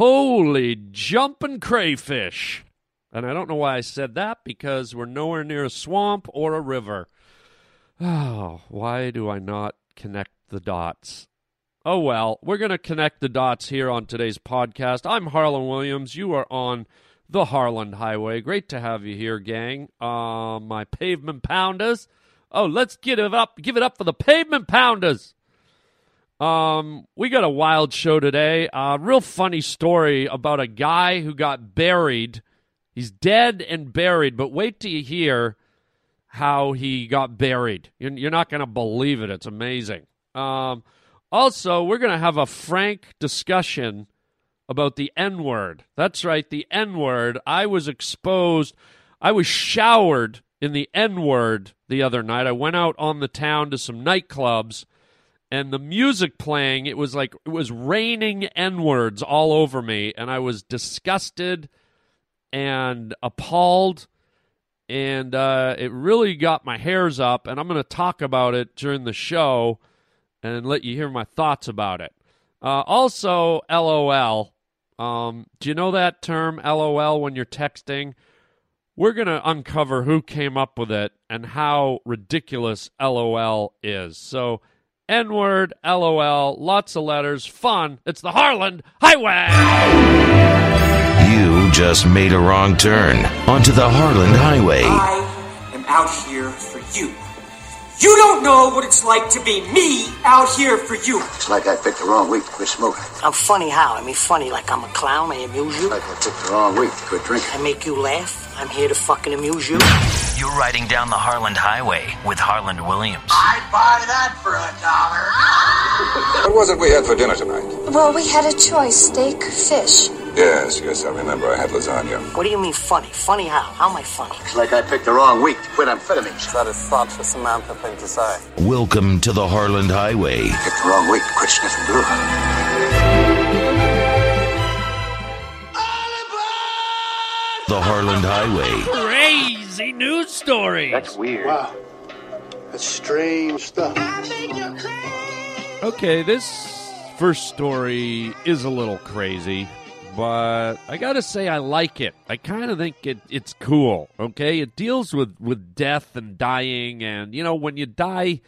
Holy jumping crayfish. And I don't know why I said that because we're nowhere near a swamp or a river. Oh, why do I not connect the dots? Oh well, we're going to connect the dots here on today's podcast. I'm Harland Williams. You are on the Harland Highway. Great to have you here, gang. Uh, my pavement pounders. Oh, let's get it up. Give it up for the pavement pounders. Um, we got a wild show today. A uh, real funny story about a guy who got buried. He's dead and buried, but wait till you hear how he got buried. You're, not going to believe it. It's amazing. Um, also, we're going to have a frank discussion about the N word. That's right, the N word. I was exposed, I was showered in the N word the other night. I went out on the town to some nightclubs and the music playing, it was like it was raining N words all over me, and I was disgusted and appalled. And uh, it really got my hairs up, and I'm going to talk about it during the show and let you hear my thoughts about it. Uh, also, LOL. Um, do you know that term, LOL, when you're texting? We're going to uncover who came up with it and how ridiculous LOL is. So, N word, LOL, lots of letters, fun. It's the Harland Highway. You just made a wrong turn onto the Harland Highway. I am out here for you. You don't know what it's like to be me out here for you. It's like I picked the wrong week to quit smoking. I'm funny how? I mean, funny like I'm a clown. I amuse you. Like I picked the wrong week to quit drinking. I make you laugh. I'm here to fucking amuse you. You're riding down the Harland Highway with Harland Williams. I'd buy that for a dollar. What was it we had for dinner tonight? Well, we had a choice steak, fish. Yes, yes, I remember. I had lasagna. What do you mean funny? Funny how? How am I funny? It's like I picked the wrong week to quit amphetamines. That is such a Samantha thing to say. Welcome to the Harland Highway. Picked the wrong week to quit sniffing glue. The Harland Highway. Crazy news story. That's weird. Wow. That's strange stuff. Okay, this first story is a little crazy, but I gotta say I like it. I kind of think it, it's cool. Okay, it deals with with death and dying, and you know when you die,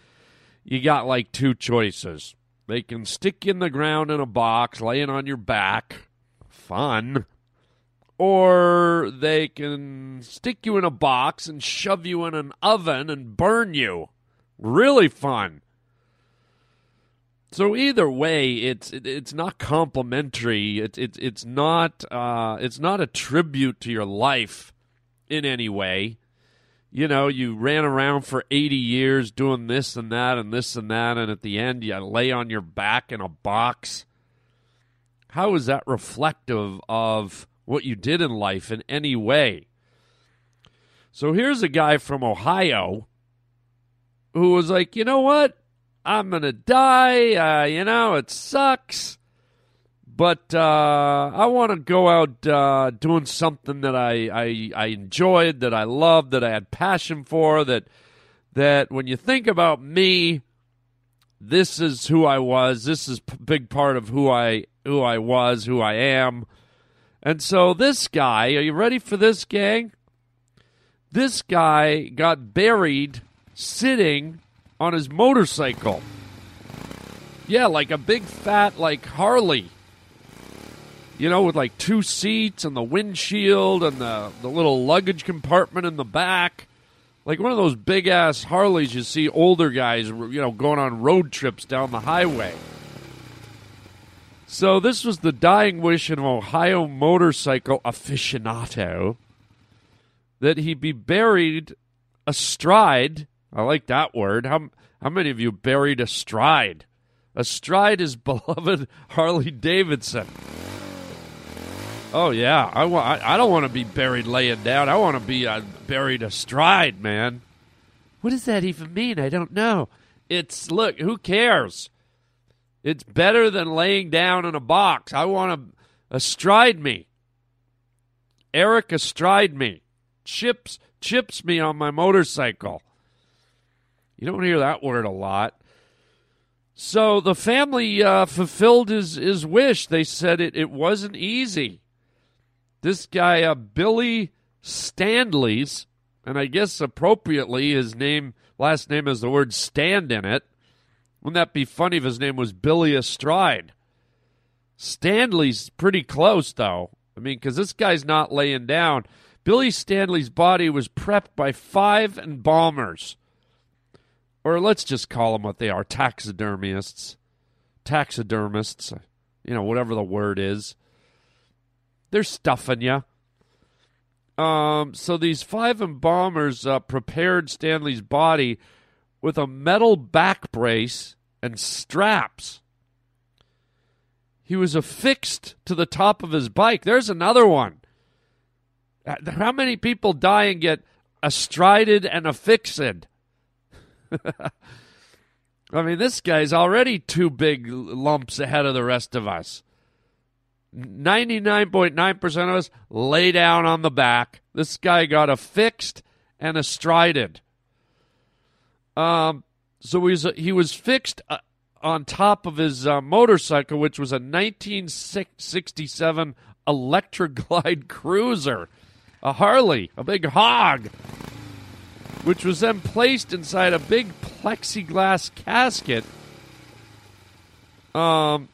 you got like two choices. They can stick you in the ground in a box, laying on your back, fun, or they can stick you in a box and shove you in an oven and burn you. Really fun. So either way, it's it, it's not complimentary. It's it's it's not uh, it's not a tribute to your life in any way. You know, you ran around for eighty years doing this and that and this and that, and at the end, you lay on your back in a box. How is that reflective of what you did in life in any way? So here's a guy from Ohio who was like, you know what? I'm going to die. Uh, you know, it sucks. But uh, I want to go out uh, doing something that I, I, I enjoyed, that I loved, that I had passion for, that, that when you think about me, this is who I was. This is a big part of who I, who I was, who I am. And so this guy, are you ready for this, gang? This guy got buried sitting on his motorcycle. Yeah, like a big fat like Harley. You know, with like two seats and the windshield and the, the little luggage compartment in the back. Like one of those big ass Harleys you see older guys, you know, going on road trips down the highway. So this was the dying wish of an Ohio motorcycle aficionado that he be buried astride I like that word. How how many of you buried astride? Astride is beloved Harley Davidson. Oh yeah, I want. I, I don't want to be buried laying down. I want to be uh, buried astride, man. What does that even mean? I don't know. It's look. Who cares? It's better than laying down in a box. I want to astride me. Eric astride me. Chips chips me on my motorcycle. You don't hear that word a lot. So the family uh, fulfilled his, his wish. They said it, it wasn't easy. This guy, uh, Billy Standley's, and I guess appropriately his name, last name has the word stand in it. Wouldn't that be funny if his name was Billy Astride? Standley's pretty close, though. I mean, because this guy's not laying down. Billy Standley's body was prepped by five embalmers. Or let's just call them what they are taxidermists. Taxidermists. You know, whatever the word is. They're stuffing you. Um, so these five embalmers uh, prepared Standley's body with a metal back brace and straps. He was affixed to the top of his bike. There's another one. Uh, How many people die and get astrided and affixed? I mean, this guy's already two big lumps ahead of the rest of us. 99.9% of us lay down on the back. This guy got affixed and astrided. Um, so he was, he was fixed uh, on top of his uh, motorcycle, which was a 1967 Electra Glide Cruiser, a Harley, a big hog, which was then placed inside a big plexiglass casket. Um,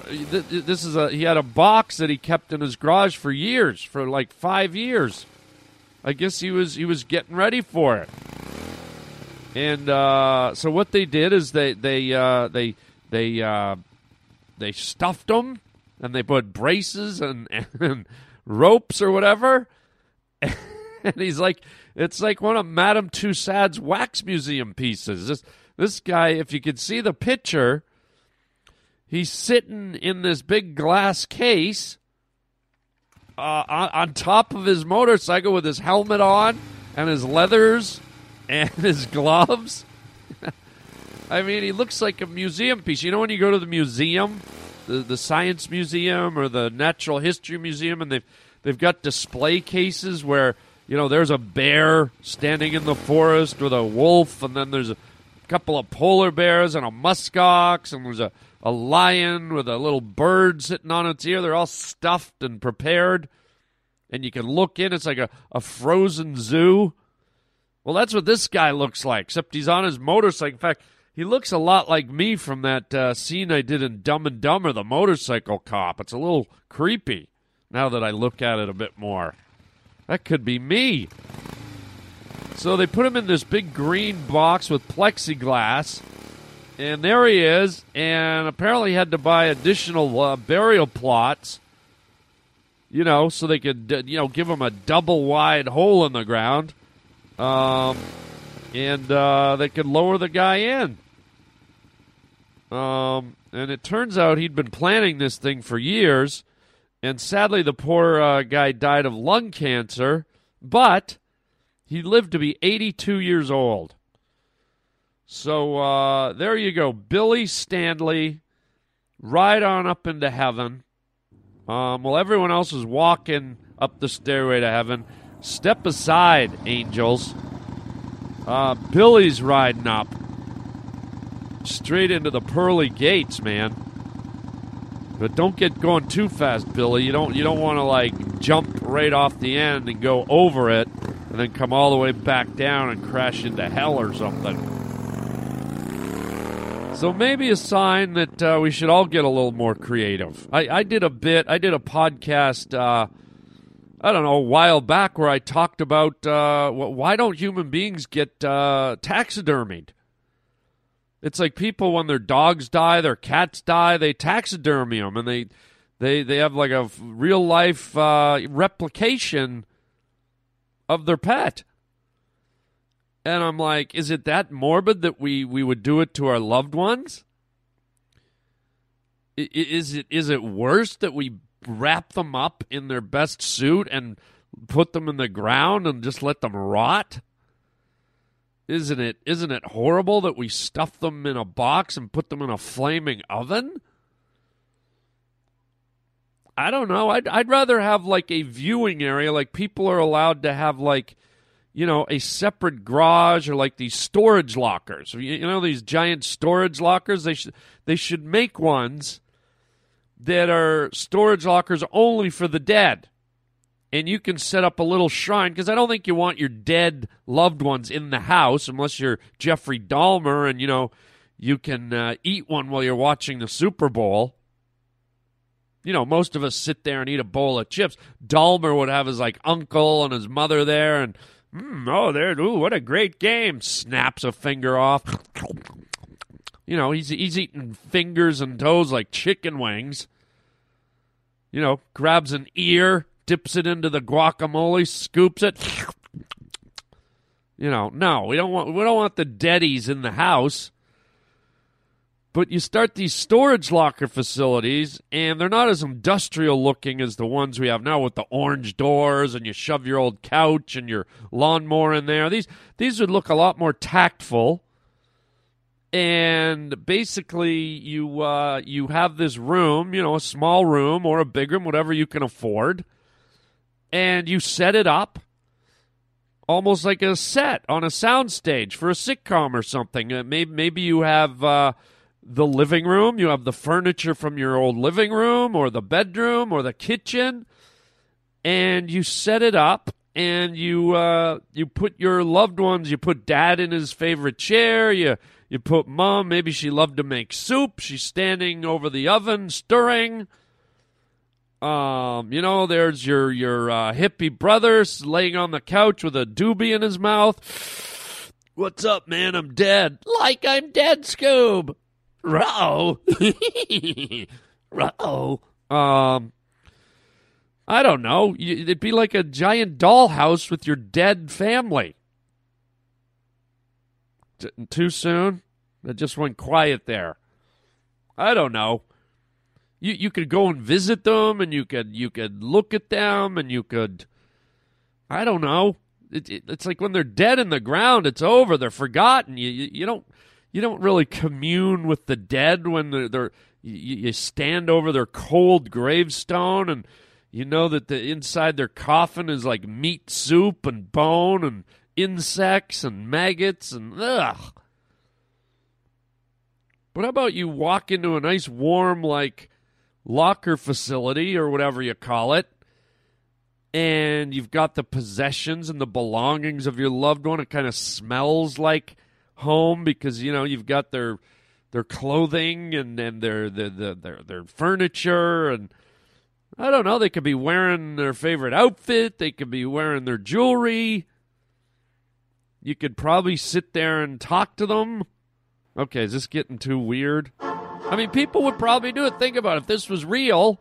this is a he had a box that he kept in his garage for years, for like five years. I guess he was he was getting ready for it. And uh, so what they did is they they uh, they they uh, they stuffed them and they put braces and, and ropes or whatever. and he's like, it's like one of Madame Tussauds wax museum pieces. This this guy, if you could see the picture, he's sitting in this big glass case uh, on, on top of his motorcycle with his helmet on and his leathers and his gloves. I mean, he looks like a museum piece. You know when you go to the museum, the the science museum or the natural history museum, and they've they've got display cases where you know there's a bear standing in the forest with a wolf, and then there's a couple of polar bears and a muskox, and there's a a lion with a little bird sitting on its ear. They're all stuffed and prepared, and you can look in. It's like a, a frozen zoo. Well, that's what this guy looks like, except he's on his motorcycle. In fact, he looks a lot like me from that uh, scene I did in Dumb and Dumber, the motorcycle cop. It's a little creepy now that I look at it a bit more. That could be me. So they put him in this big green box with plexiglass, and there he is. And apparently, had to buy additional uh, burial plots, you know, so they could, uh, you know, give him a double wide hole in the ground um, and uh, they could lower the guy in. Um, and it turns out he'd been planning this thing for years, and sadly, the poor uh, guy died of lung cancer, but he lived to be 82 years old. So uh, there you go, Billy Standley, right on up into heaven. Um, while everyone else is walking up the stairway to heaven, step aside, angels. Uh, Billy's riding up straight into the pearly gates, man. But don't get going too fast, Billy. You don't you don't want to like jump right off the end and go over it, and then come all the way back down and crash into hell or something. So maybe a sign that uh, we should all get a little more creative. I, I did a bit. I did a podcast. Uh, I don't know a while back where I talked about uh, why don't human beings get uh, taxidermied. It's like people when their dogs die, their cats die, they taxidermy them, and they they they have like a real life uh, replication of their pet. And I'm like, is it that morbid that we, we would do it to our loved ones? Is it is it worse that we wrap them up in their best suit and put them in the ground and just let them rot? Isn't it isn't it horrible that we stuff them in a box and put them in a flaming oven? I don't know. I'd I'd rather have like a viewing area like people are allowed to have like you know, a separate garage or like these storage lockers. You, know, these giant storage lockers. They should they should make ones that are storage lockers only for the dead. And you can set up a little shrine because I don't think you want your dead loved ones in the house unless you're Jeffrey Dahmer and you know you can uh, eat one while you're watching the Super Bowl. You know, most of us sit there and eat a bowl of chips. Dahmer would have his like uncle and his mother there, and mm, oh, there, ooh, what a great game! Snaps a finger off. You know, he's he's eating fingers and toes like chicken wings. You know, grabs an ear, dips it into the guacamole, scoops it. You know, no, we don't want we don't want the deadies in the house. But you start these storage locker facilities, and they're not as industrial looking as the ones we have now with the orange doors, and you shove your old couch and your lawnmower in there. These these would look a lot more tactful. And basically, you uh, you have this room, you know, a small room or a big room, whatever you can afford, and you set it up almost like a set on a soundstage for a sitcom or something. Uh, maybe maybe you have. Uh, the living room. You have the furniture from your old living room or the bedroom or the kitchen, and you set it up and you uh, you put your loved ones. You put dad in his favorite chair. You you put mom. Maybe she loved to make soup. She's standing over the oven stirring. Um, you know, there's your your uh, hippie brother laying on the couch with a doobie in his mouth. What's up, man? I'm dead. Like I'm dead, Scoob. Ruh-oh. Ruh-oh. Um, I don't know. It'd be like a giant dollhouse with your dead family. T- too soon? It just went quiet there. I don't know. You you could go and visit them, and you could you could look at them, and you could. I don't know. It, it, it's like when they're dead in the ground, it's over. They're forgotten. You you, you don't you don't really commune with the dead when they're, they're you, you, stand over their cold gravestone and you know that the inside their coffin is like meat soup and bone and insects and maggots and ugh. But how about you walk into a nice warm like locker facility or whatever you call it and you've got the possessions and the belongings of your loved one. It kind of smells like home because you know you've got their their clothing and, and their, their their their their furniture and I don't know they could be wearing their favorite outfit they could be wearing their jewelry. You could probably sit there and talk to them. Okay is this getting too weird I mean people would probably do it think about it. if this was real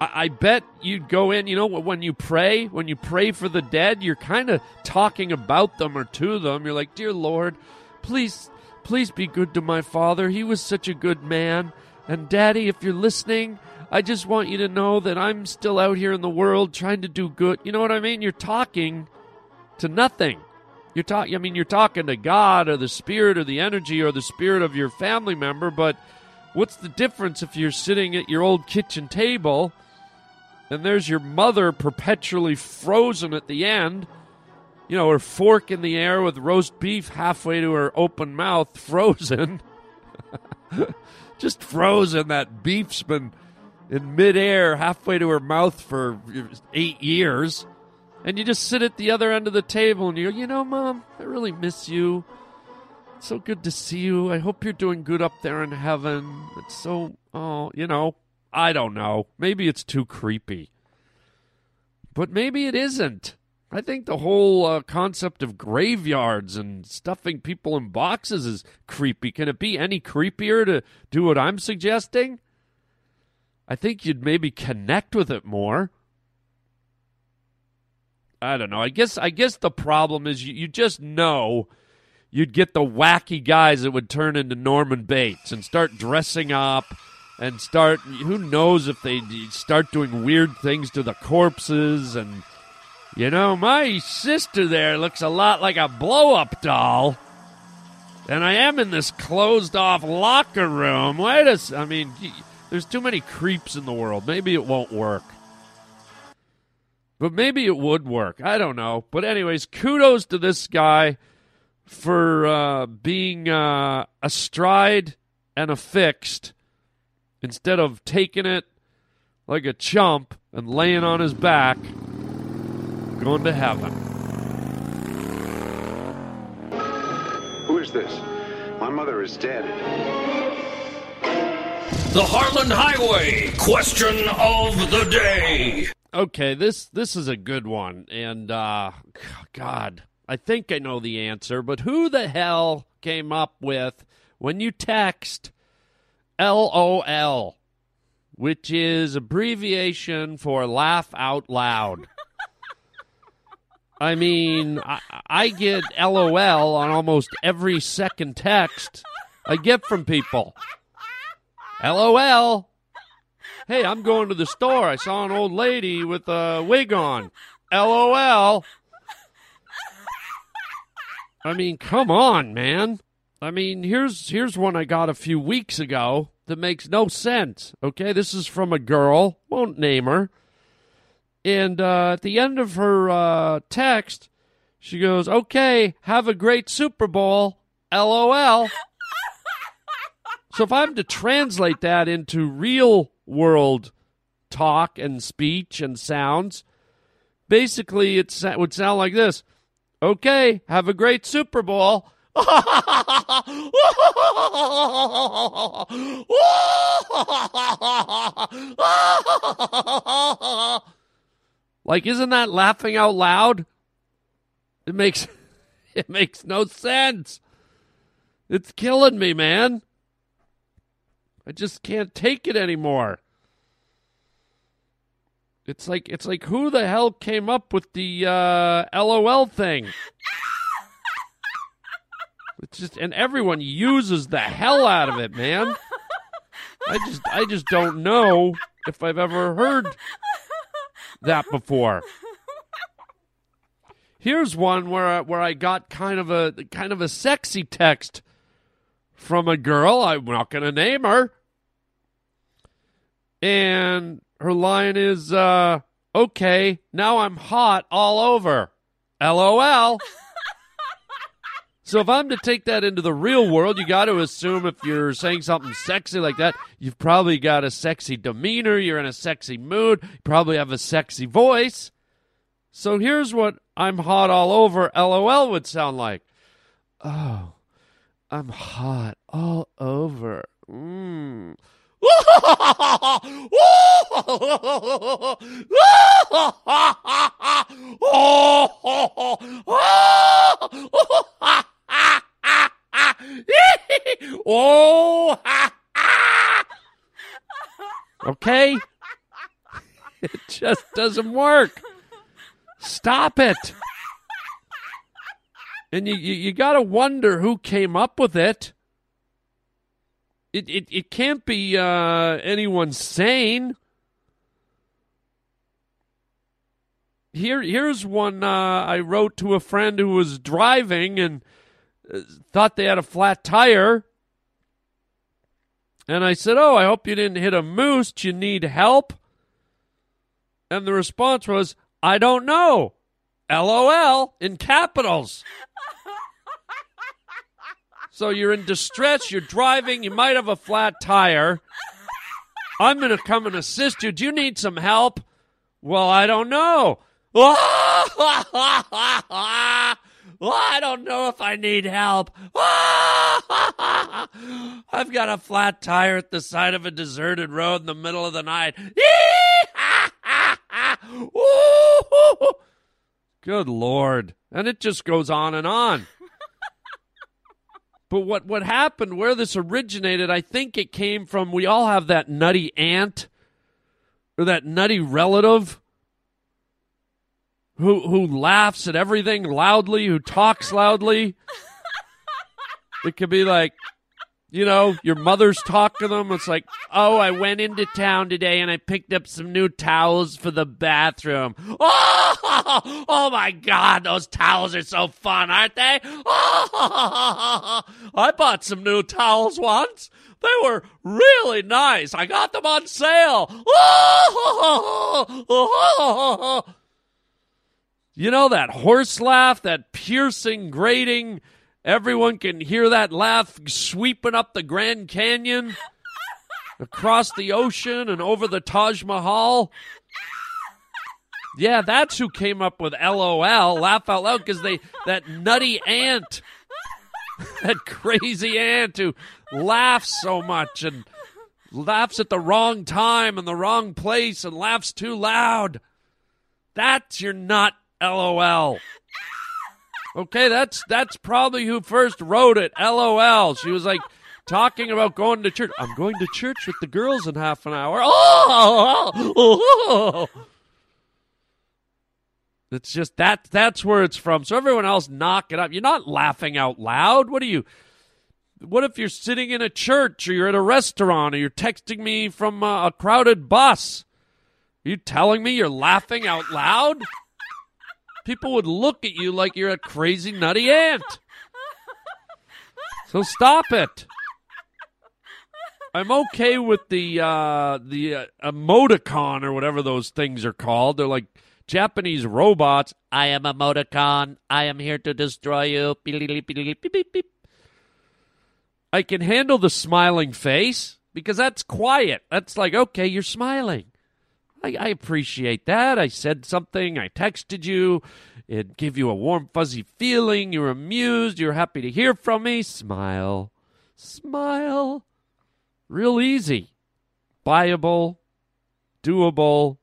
I, I bet you'd go in, you know, when you pray, when you pray for the dead, you're kind of talking about them or to them. You're like, Dear Lord, please, please be good to my father. He was such a good man. And Daddy, if you're listening, I just want you to know that I'm still out here in the world trying to do good. You know what I mean? You're talking to nothing. You're talking. I mean, you're talking to God or the Spirit or the energy or the spirit of your family member. But what's the difference if you're sitting at your old kitchen table and there's your mother perpetually frozen at the end. You know, her fork in the air with roast beef halfway to her open mouth, frozen. Just frozen. That beef's been in midair halfway to her mouth for eight years. And you just sit at the other end of the table and you go, you know, Mom, I really miss you. It's so good to see you. I hope you're doing good up there in heaven. It's so, oh, you know, I don't know. Maybe it's too creepy. But maybe it isn't. I think the whole uh, concept of graveyards and stuffing people in boxes is creepy. Can it be any creepier to do what I'm suggesting? I think you'd maybe connect with it more. I don't know. I guess I guess the problem is you, you just know you'd get the wacky guys that would turn into Norman Bates and start dressing up and start who knows if they start doing weird things to the corpses and you know my sister there looks a lot like a blow up doll. And i am in this closed off locker room. Wait a i mean there's too many creeps in the world. Maybe it won't work But maybe it would work. I don't know. But anyways, kudos to this guy for uh, being uh, astride and affixed instead of taking it like a chump and laying on his back, going to heaven. Who is this? My mother is dead. The Harland Highway question of the day. Okay, this this is a good one, and uh, God, I think I know the answer. But who the hell came up with when you text LOL, which is abbreviation for laugh out loud? I mean, I, I get LOL on almost every second text I get from people. LOL. Hey, I'm going to the store. I saw an old lady with a wig on. LOL. I mean, come on, man. I mean, here's here's one I got a few weeks ago that makes no sense. Okay, this is from a girl. Won't name her. And uh, at the end of her uh, text, she goes, "Okay, have a great Super Bowl." LOL. so if I'm to translate that into real world talk and speech and sounds, basically it would sound like this. Okay, have a great Super Bowl. like isn't that laughing out loud? It makes it makes no sense. It's killing me, man. I just can't take it anymore. It's like it's like who the hell came up with the uh, LOL thing? It's just and everyone uses the hell out of it, man. I just I just don't know if I've ever heard that before. Here's one where where I got kind of a kind of a sexy text from a girl. I'm not going to name her. And her line is, uh, okay, now I'm hot all over. LOL. so if I'm to take that into the real world, you got to assume if you're saying something sexy like that, you've probably got a sexy demeanor, you're in a sexy mood, you probably have a sexy voice. So here's what I'm hot all over LOL would sound like. Oh, I'm hot all over. Mmm. Oh, okay. It just doesn't work. Stop it. And you, you, you got to wonder who came up with it. It, it, it can't be uh, anyone sane. Here, here's one uh, I wrote to a friend who was driving and uh, thought they had a flat tire. And I said, Oh, I hope you didn't hit a moose. Do you need help? And the response was, I don't know. LOL in capitals. So you're in distress, you're driving, you might have a flat tire. I'm going to come and assist you. Do you need some help? Well, I don't know. well, I don't know if I need help. I've got a flat tire at the side of a deserted road in the middle of the night. Good Lord. And it just goes on and on. But what, what happened, where this originated, I think it came from we all have that nutty aunt or that nutty relative who who laughs at everything loudly, who talks loudly. it could be like, you know, your mother's talking to them. It's like, oh, I went into town today and I picked up some new towels for the bathroom. Oh, oh my God, those towels are so fun, aren't they? Oh, I bought some new towels once. They were really nice. I got them on sale. You know that horse laugh, that piercing, grating. Everyone can hear that laugh sweeping up the Grand Canyon, across the ocean, and over the Taj Mahal. Yeah, that's who came up with LOL, laugh out loud, because they that nutty aunt, that crazy aunt who laughs so much and laughs at the wrong time and the wrong place and laughs too loud. That's your nut LOL. Okay, that's that's probably who first wrote it. LOL. She was like talking about going to church. I'm going to church with the girls in half an hour. Oh, oh, oh. It's just that that's where it's from. So everyone else knock it up. You're not laughing out loud. What are you? What if you're sitting in a church or you're at a restaurant or you're texting me from a, a crowded bus? Are you telling me you're laughing out loud? People would look at you like you're a crazy nutty aunt. So stop it. I'm okay with the uh, the uh, emoticon or whatever those things are called. They're like Japanese robots. I am emoticon. I am here to destroy you. I can handle the smiling face because that's quiet. That's like, okay, you're smiling. I, I, appreciate that. I said something. I texted you. It gave you a warm, fuzzy feeling. You're amused. you're happy to hear from me. Smile. Smile. Real easy. Buyable. Doable.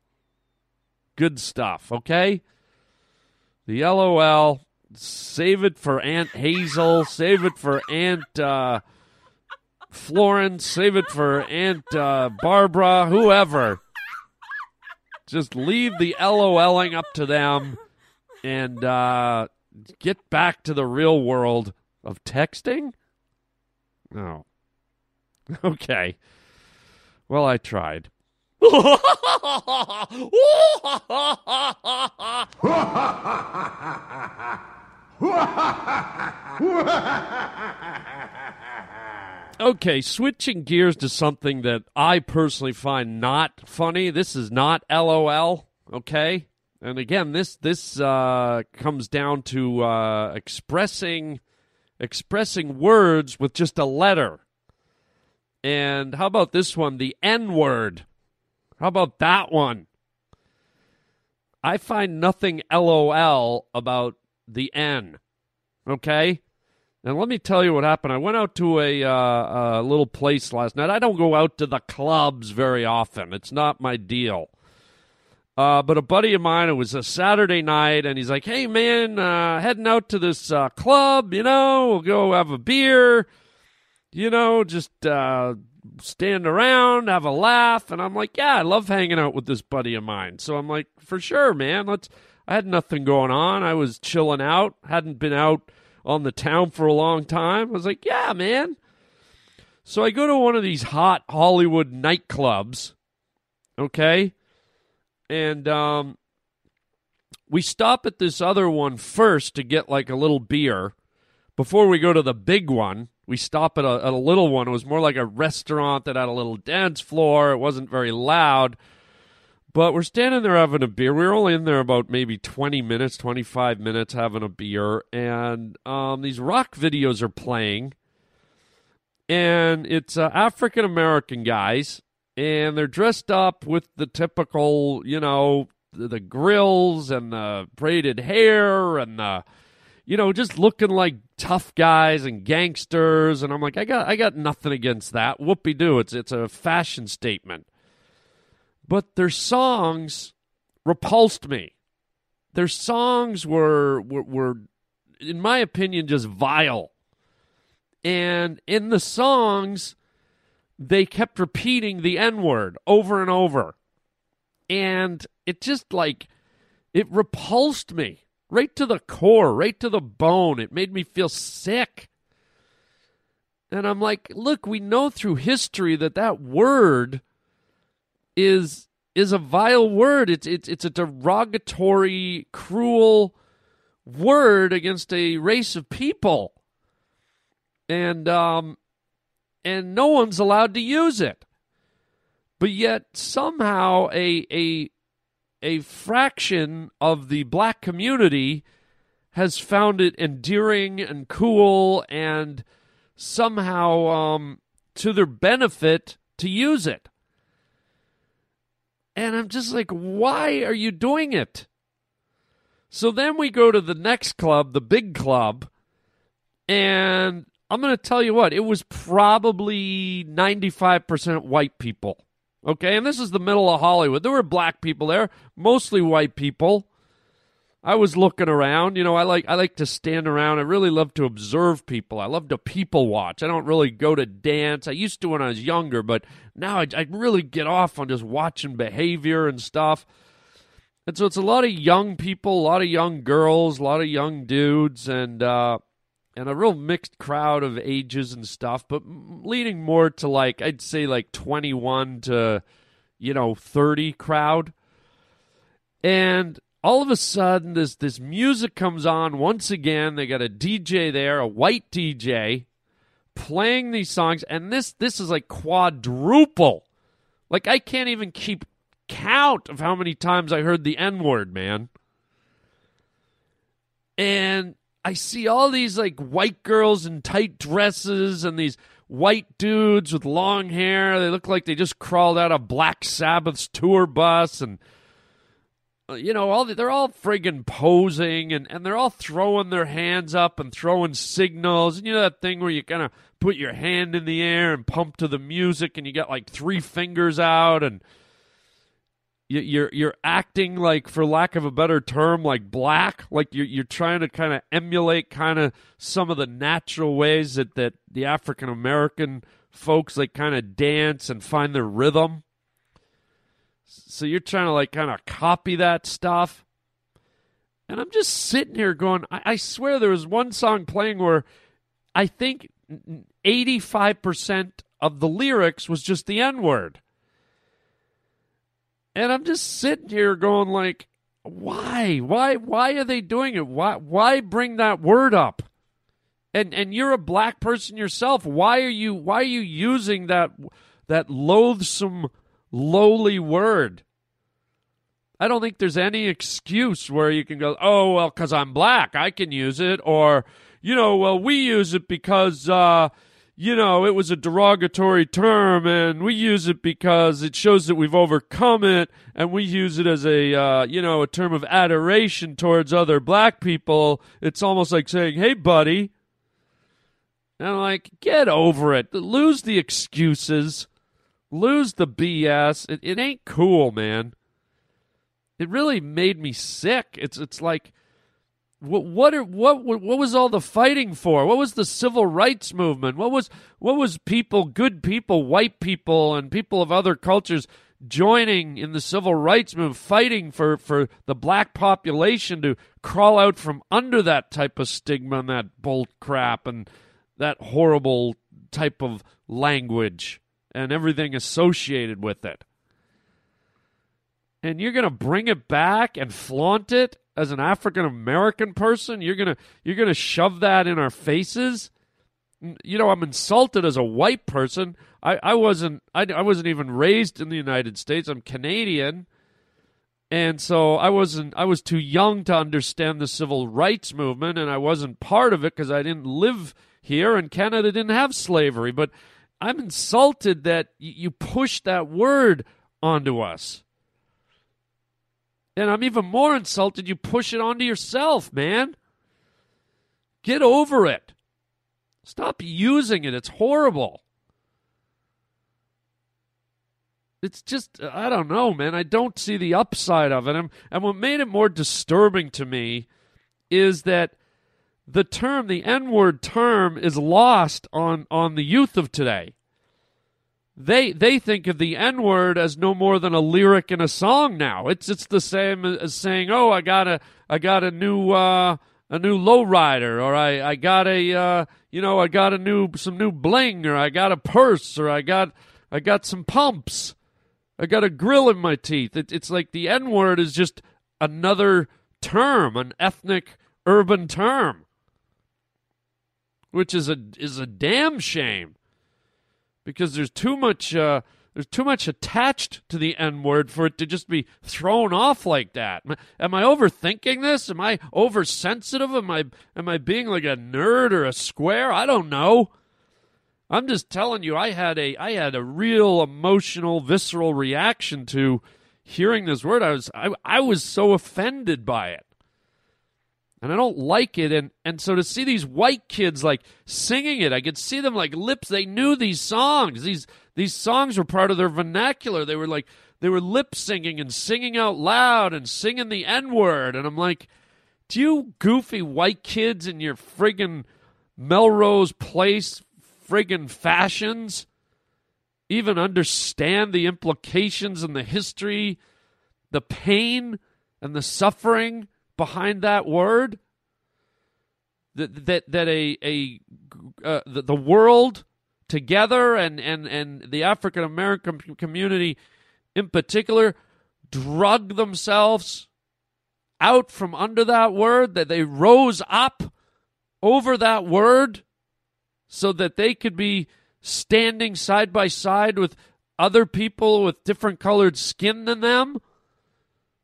Good stuff, okay? The LOL. Save it for Aunt Hazel. Save it for Aunt uh, Florence. Save it for Aunt uh, Barbara. Whoever. Just leave the LOLing up to them and uh, get back to the real world of texting? Oh. Okay. Well, I tried. okay, switching gears to something that I personally find not funny. This is not LOL, okay? And again, this this uh, comes down to uh, expressing expressing words with just a letter. And how about this one, the N word? How about that one? I find nothing LOL about the N. Okay? And let me tell you what happened. I went out to a, uh, a little place last night. I don't go out to the clubs very often, it's not my deal. Uh, but a buddy of mine, it was a Saturday night, and he's like, "Hey, man, uh, heading out to this uh, club. You know, we'll go have a beer. You know, just uh, stand around, have a laugh." And I'm like, "Yeah, I love hanging out with this buddy of mine." So I'm like, "For sure, man. Let's." I had nothing going on. I was chilling out. Hadn't been out on the town for a long time. I was like, "Yeah, man." So I go to one of these hot Hollywood nightclubs. Okay and um, we stop at this other one first to get like a little beer before we go to the big one. We stop at a, at a little one. It was more like a restaurant that had a little dance floor. It wasn't very loud. But we're standing there having a beer. We were only in there about maybe 20 minutes, 25 minutes having a beer. And um, these rock videos are playing. And it's uh, African American guys and they're dressed up with the typical, you know, the, grills and the braided hair and the, you know, just looking like tough guys and gangsters. And I'm like, I got, I got nothing against that. Whoopie doo. It's, it's a fashion statement. But their songs repulsed me. Their songs were, were, were in my opinion, just vile. And in the songs, they kept repeating the N word over and over. And it just like, it repulsed me right to the core, right to the bone. It made me feel sick. And I'm like, look, we know through history that that word is is a vile word. It's it's it's a derogatory, cruel word against a race of people. And um and no one's allowed to use it. But yet somehow a a a fraction of the black community has found it endearing and cool and somehow um, to their benefit to use it. And I'm just like, why are you doing it? So then we go to the next club, the big club, and I'm going to tell you what, it was probably 95% white people. Okay, and this is the middle of Hollywood. There were black people there, mostly white people. I was looking around. You know, I like I like to stand around. I really love to observe people. I love to people watch. I don't really go to dance. I used to when I was younger, but now I, I really get off on just watching behavior and stuff. And so it's a lot of young people, a lot of young girls, a lot of young dudes, and uh, and a real mixed crowd of ages and stuff, but leaning more to like I'd say like twenty one to you know thirty crowd. And all of a sudden this this music comes on once again. They got a dj there a white dj playing these songs. And this this is like quadruple. Like i can't even keep count of how many times i heard the n word man. And i see all these like white girls in tight dresses and these white dudes with long hair. They look like they just crawled out of black sabbath's tour bus and Uh, you know, all the, they're all friggin' posing and, and they're all throwing their hands up and throwing signals. And you know that thing where you kind of put your hand in the air and pump to the music and you got like three fingers out and you, you're you're acting like, for lack of a better term, like black. Like you're you're trying to kind of emulate kind of some of the natural ways that that the African American folks like kind of dance and find their rhythm. So you're trying to like kind of copy that stuff. And I'm just sitting here going, I, I swear there was one song playing where I think 85% of the lyrics was just the N word. And I'm just sitting here going like, why? Why why are they doing it? Why why bring that word up? And and you're a black person yourself. Why are you why are you using that that loathsome lowly word. I don't think there's any excuse where you can go, oh, well, because I'm black, I can use it. Or, you know, well, we use it because, uh, you know, it was a derogatory term and we use it because it shows that we've overcome it and we use it as a, uh, you know, a term of adoration towards other black people. It's almost like saying, hey, buddy. And I'm like, get over it. Lose the excuses lose the BS. It, it ain't cool, man. It really made me sick. It's it's like what what are, what what was all the fighting for? What was the civil rights movement? What was what was people, good people, white people, and people of other cultures joining in the civil rights movement, fighting for for the black population to crawl out from under that type of stigma and that bull crap and that horrible type of language and everything associated with it. And you're going to bring it back and flaunt it as an African American person? You're going to you're going to shove that in our faces? You know, I'm insulted as a white person. I, I wasn't I, I wasn't even raised in the United States. I'm Canadian. And so I wasn't I was too young to understand the civil rights movement and I wasn't part of it because I didn't live here and Canada didn't have slavery, but I'm insulted that you push that word onto us. And I'm even more insulted you push it onto yourself, man. Get over it. Stop using it. It's horrible. It's just, I don't know, man. I don't see the upside of it. And, and what made it more disturbing to me is that the term, the N word term, is lost on, on the youth of today. They they think of the N word as no more than a lyric in a song now. It's it's the same as saying, "Oh, I got a I got a new uh, a new lowrider, or I I got a uh, you know I got a new some new bling, or I got a purse, or I got I got some pumps, I got a grill in my teeth." It, it's like the N word is just another term, an ethnic urban term which is a is a damn shame because there's too much uh, there's too much attached to the N word for it to just be thrown off like that. Am I, overthinking this? Am I oversensitive? Am I am I being like a nerd or a square? I don't know. I'm just telling you, I had a I had a real emotional, visceral reaction to hearing this word. I was I, I was so offended by it and I don't like it. And and so to see these white kids like singing it, I could see them like lips. They knew these songs. These these songs were part of their vernacular. They were like they were lip singing and singing out loud and singing the N word. And I'm like, do you goofy white kids in your friggin' Melrose Place friggin' fashions even understand the implications and the history, the pain and the suffering? Behind that word that that that a a uh, the, the world together and and and the African American community in particular drug themselves out from under that word that they rose up over that word so that they could be standing side by side with other people with different colored skin than them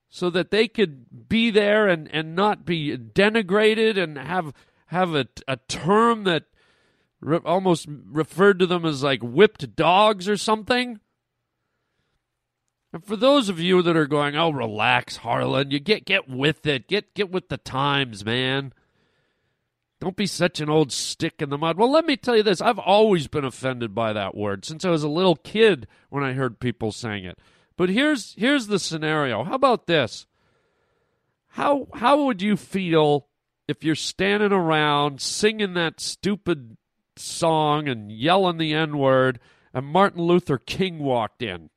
so that they could be there and, and not be denigrated and have have a, a term that re- almost referred to them as like whipped dogs or something. And for those of you that are going, "Oh, relax, Harland, you get get with it, get get with the times, man." Don't be such an old stick in the mud. Well, let me tell you this: I've always been offended by that word since I was a little kid when I heard people saying it. But here's here's the scenario. How about this? How how would you feel if you're standing around singing that stupid song and yelling the N-word and Martin Luther King walked in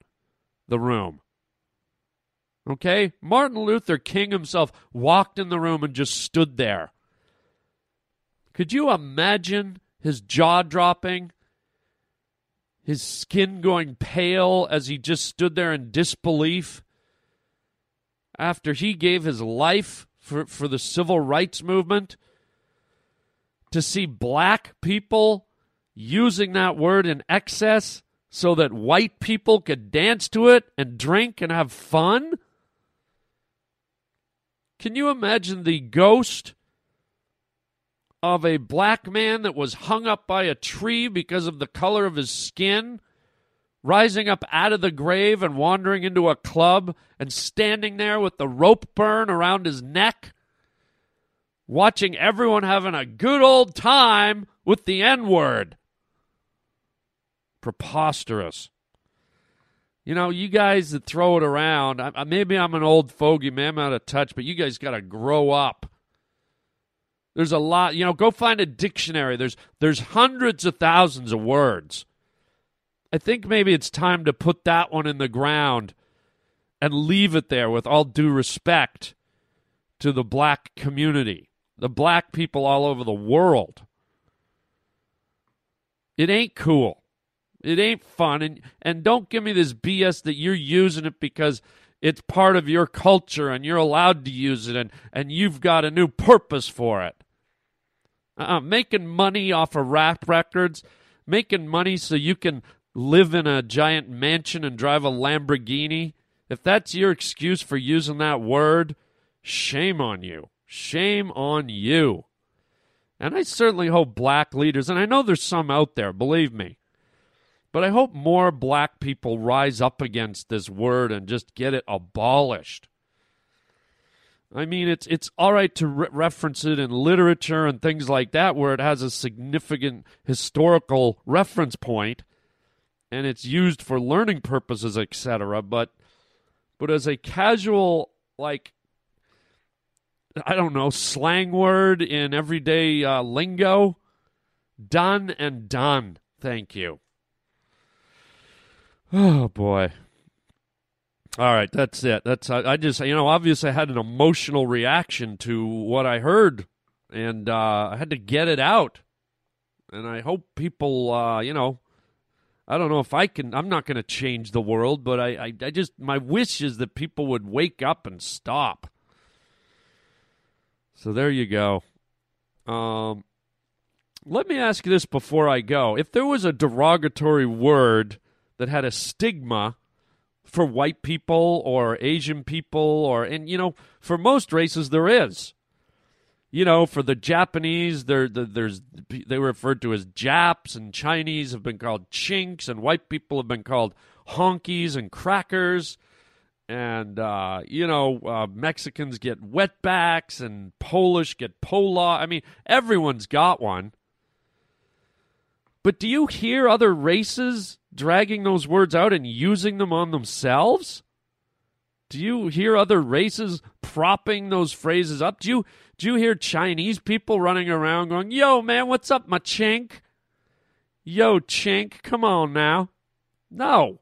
the room? Okay? Martin Luther King himself walked in the room and just stood there. Could you imagine his jaw dropping? His skin going pale as he just stood there in disbelief after he gave his life for, for the civil rights movement. To see black people using that word in excess so that white people could dance to it and drink and have fun? Can you imagine the ghost of a black man that was hung up by a tree because of the color of his skin, rising up out of the grave and wandering into a club and standing there with the rope burn around his neck, watching everyone having a good old time with the N word. Preposterous. You know, you guys that throw it around, I, maybe I'm an old fogey, man, I'm out of touch, but you guys got to grow up. There's a lot, you know, go find a dictionary. There's there's hundreds of thousands of words. I think maybe it's time to put that one in the ground and leave it there with all due respect to the black community, the black people all over the world. It ain't cool. It ain't fun and and don't give me this BS that you're using it because it's part of your culture and you're allowed to use it and, and you've got a new purpose for it. Uh, making money off of rap records, making money so you can live in a giant mansion and drive a Lamborghini. If that's your excuse for using that word, shame on you. Shame on you. And I certainly hope black leaders, and I know there's some out there, believe me, but I hope more black people rise up against this word and just get it abolished. I mean, it's it's all right to re- reference it in literature and things like that, where it has a significant historical reference point, and it's used for learning purposes, etc. But but as a casual, like I don't know, slang word in everyday uh, lingo, done and done. Thank you. Oh boy. All right, that's it. That's I, I just you know obviously I had an emotional reaction to what I heard, and uh, I had to get it out. And I hope people, uh, you know, I don't know if I can. I'm not going to change the world, but I, I, I just my wish is that people would wake up and stop. So there you go. Um, let me ask you this before I go: If there was a derogatory word that had a stigma for white people or Asian people or and you know for most races there is. You know, for the Japanese, there the, there's they were referred to as Japs, and Chinese have been called chinks, and white people have been called honkies and crackers, and uh, you know uh, Mexicans get wetbacks, and Polish get pola. I mean, everyone's got one. But do you hear other races dragging those words out and using them on themselves? Do you hear other races propping those phrases up? Do you do you hear Chinese people running around going, "Yo, man, what's up, my chink? Yo, chink, come on now." No.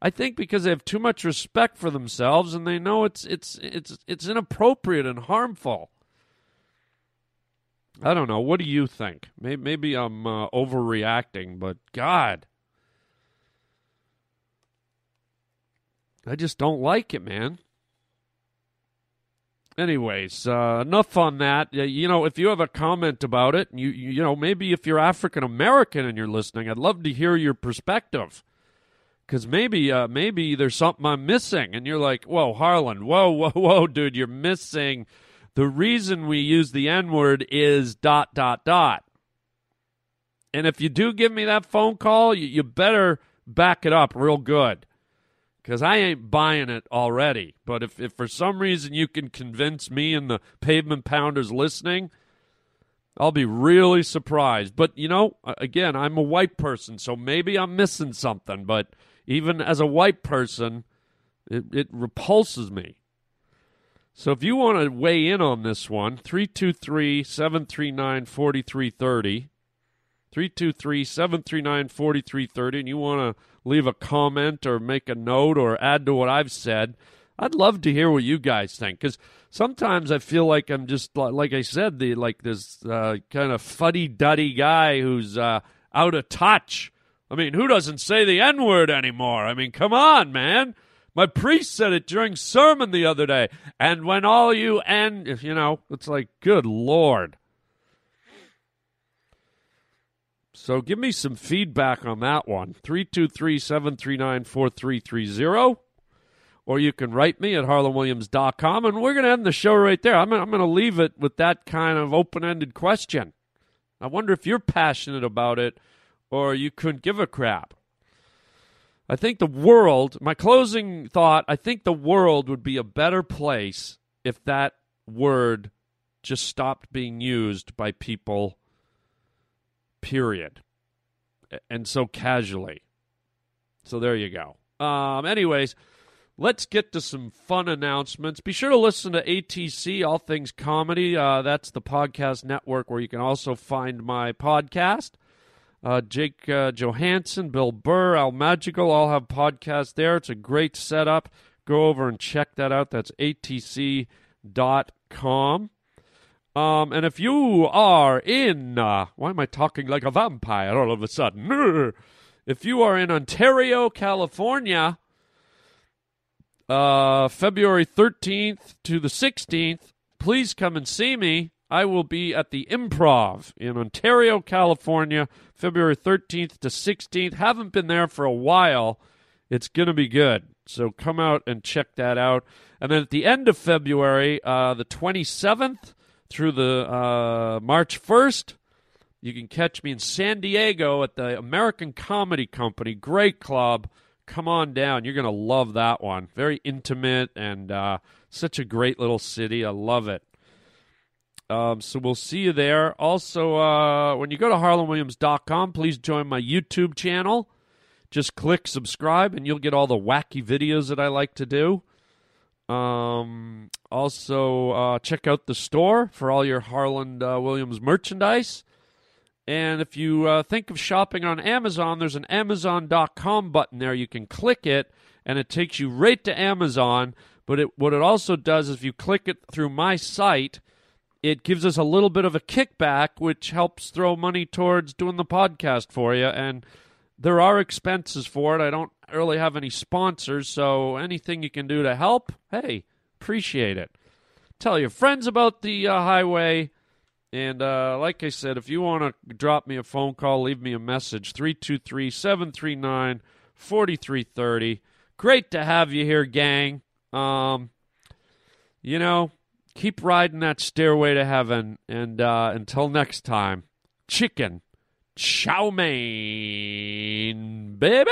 I think because they have too much respect for themselves and they know it's it's it's it's inappropriate and harmful. I don't know. What do you think? Maybe, maybe I'm uh, overreacting, but God, I just don't like it, man. Anyways, uh, enough on that. You know, if you have a comment about it, you you know, maybe if you're African American and you're listening, I'd love to hear your perspective. Because maybe, uh, maybe there's something I'm missing, and you're like, "Whoa, Harland, whoa, whoa, whoa, dude, you're missing." The reason we use the N word is dot dot dot. And if you do give me that phone call, you, you better back it up real good because I ain't buying it already. But if, if for some reason you can convince me and the pavement pounders listening, I'll be really surprised. But, you know, again, I'm a white person, so maybe I'm missing something. But even as a white person, it, it repulses me. So if you want to weigh in on this one, 323 739 4330. 323 739 4330, and you want to leave a comment or make a note or add to what I've said, I'd love to hear what you guys think because sometimes I feel like I'm just like I said, the like this uh, kind of fuddy duddy guy who's uh, out of touch. I mean, who doesn't say the N word anymore? I mean, come on, man. My priest said it during sermon the other day, and when all you and you know, it's like, good lord. So give me some feedback on that one. 323 739 4330. Or you can write me at harlandwilliams.com. And we're going to end the show right there. I'm, I'm going to leave it with that kind of open ended question. I wonder if you're passionate about it or you couldn't give a crap. I think the world, my closing thought, I think the world would be a better place if that word just stopped being used by people period. And so casually. So there you go. Um, anyways, let's get to some fun announcements. Be sure to listen to ATC, All Things Comedy. Uh, that's the podcast network where you can also find my podcast. Uh, Jake uh, Johannsen, Bill Burr, Al Madrigal all have podcasts there. It's a great setup. Go over and check that out. That's atc.com. Um, and if you are in, uh, why am I talking like a vampire all of a sudden? If you are in Ontario, California, uh, February 13th to the 16th, please come and see me. I will be at the Improv in Ontario, California, February 13th to 16th. Haven't been there for a while. It's going to be good. So come out and check that out. And then at the end of February, uh, the 27th, through the uh, March 1st. You can catch me in San Diego at the American Comedy Company. Great club. Come on down. You're going to love that one. Very intimate and uh, such a great little city. I love it. Um, so we'll see you there. Also, uh, when you go to harlandwilliams.com, please join my YouTube channel. Just click subscribe, and you'll get all the wacky videos that I like to do. Um, also, uh, check out the store for all your Harland uh, Williams merchandise. And if you uh, think of shopping on Amazon, there's an Amazon.com button there. You can click it, and it takes you right to Amazon. But it, what it also does is if you click it through my site, it gives us a little bit of a kickback, which helps throw money towards doing the podcast for you. And there are expenses for it. I don't really have any sponsors, so anything you can do to help, hey, appreciate it. Tell your friends about the uh, highway. And uh, like I said, if you want to drop me a phone call, leave me a message 323 739 4330. Great to have you here, gang. Um, you know, keep riding that stairway to heaven. And uh, until next time, chicken chow mein, baby.